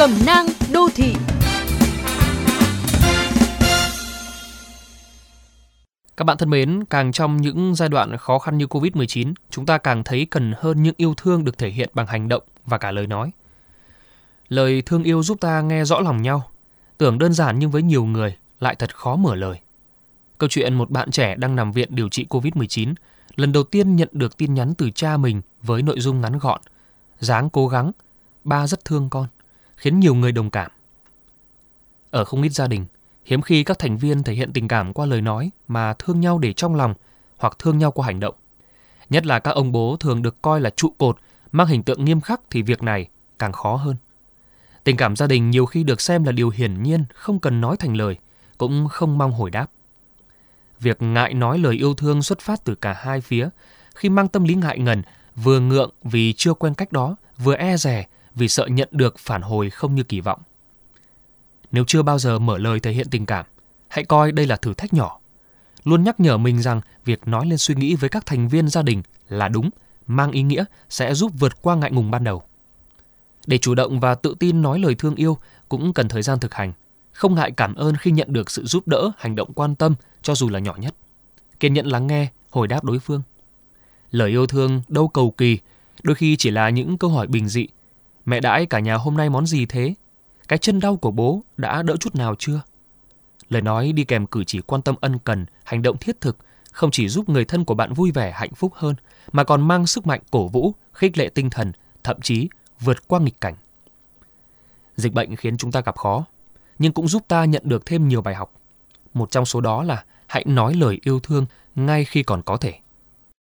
Cẩm nang đô thị Các bạn thân mến, càng trong những giai đoạn khó khăn như Covid-19, chúng ta càng thấy cần hơn những yêu thương được thể hiện bằng hành động và cả lời nói. Lời thương yêu giúp ta nghe rõ lòng nhau, tưởng đơn giản nhưng với nhiều người lại thật khó mở lời. Câu chuyện một bạn trẻ đang nằm viện điều trị Covid-19 lần đầu tiên nhận được tin nhắn từ cha mình với nội dung ngắn gọn, dáng cố gắng, ba rất thương con, khiến nhiều người đồng cảm. Ở không ít gia đình, hiếm khi các thành viên thể hiện tình cảm qua lời nói mà thương nhau để trong lòng hoặc thương nhau qua hành động. Nhất là các ông bố thường được coi là trụ cột, mang hình tượng nghiêm khắc thì việc này càng khó hơn. Tình cảm gia đình nhiều khi được xem là điều hiển nhiên, không cần nói thành lời, cũng không mong hồi đáp. Việc ngại nói lời yêu thương xuất phát từ cả hai phía, khi mang tâm lý ngại ngần, vừa ngượng vì chưa quen cách đó, vừa e rè vì sợ nhận được phản hồi không như kỳ vọng. Nếu chưa bao giờ mở lời thể hiện tình cảm, hãy coi đây là thử thách nhỏ. Luôn nhắc nhở mình rằng việc nói lên suy nghĩ với các thành viên gia đình là đúng, mang ý nghĩa sẽ giúp vượt qua ngại ngùng ban đầu. Để chủ động và tự tin nói lời thương yêu cũng cần thời gian thực hành. Không ngại cảm ơn khi nhận được sự giúp đỡ, hành động quan tâm cho dù là nhỏ nhất. Kiên nhẫn lắng nghe, hồi đáp đối phương. Lời yêu thương đâu cầu kỳ, đôi khi chỉ là những câu hỏi bình dị. Mẹ đãi cả nhà hôm nay món gì thế? Cái chân đau của bố đã đỡ chút nào chưa? Lời nói đi kèm cử chỉ quan tâm ân cần, hành động thiết thực không chỉ giúp người thân của bạn vui vẻ hạnh phúc hơn mà còn mang sức mạnh cổ vũ, khích lệ tinh thần, thậm chí vượt qua nghịch cảnh. Dịch bệnh khiến chúng ta gặp khó, nhưng cũng giúp ta nhận được thêm nhiều bài học. Một trong số đó là hãy nói lời yêu thương ngay khi còn có thể.